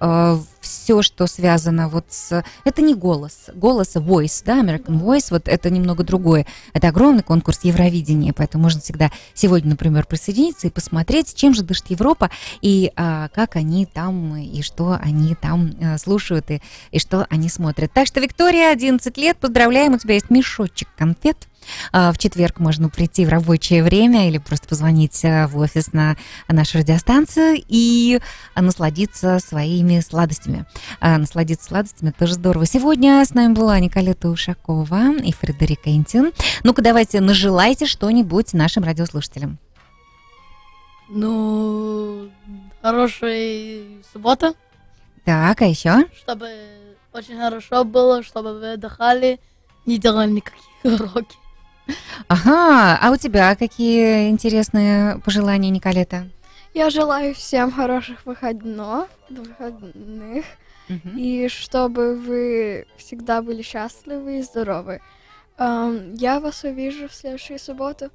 все, что связано вот с... Это не голос. Голос voice, да, American Voice, вот это немного другое. Это огромный конкурс Евровидения, поэтому можно всегда сегодня, например, присоединиться и посмотреть, чем же дышит Европа, и а, как они там, и что они там а, слушают, и, и что они смотрят. Так что, Виктория, 11 лет, поздравляем, у тебя есть мешочек конфет. А, В четверг можно прийти в рабочее время или просто позвонить а, в офис на нашу радиостанцию и насладиться своими сладостями. А, Насладиться сладостями тоже здорово. Сегодня с нами была Николета Ушакова и Фредерика Интин. Ну-ка, давайте нажелайте что-нибудь нашим радиослушателям. Ну, хорошей субботы, Так, а еще? чтобы очень хорошо было, чтобы вы отдыхали, не делали никаких уроки. Ага, а у тебя какие интересные пожелания, Николета? Я желаю всем хороших выходных, выходных и чтобы вы всегда были счастливы и здоровы. Я вас увижу в следующую субботу.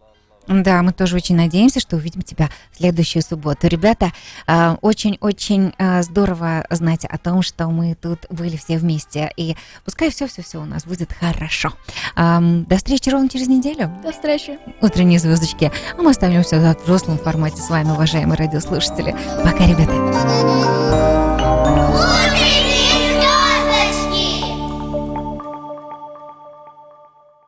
Да, мы тоже очень надеемся, что увидим тебя в следующую субботу. Ребята, а, очень-очень а, здорово знать о том, что мы тут были все вместе. И пускай все-все-все у нас будет хорошо. До встречи ровно через неделю. До встречи. Утренние звездочки. А мы оставимся в взрослом формате с вами, уважаемые радиослушатели. Пока, ребята.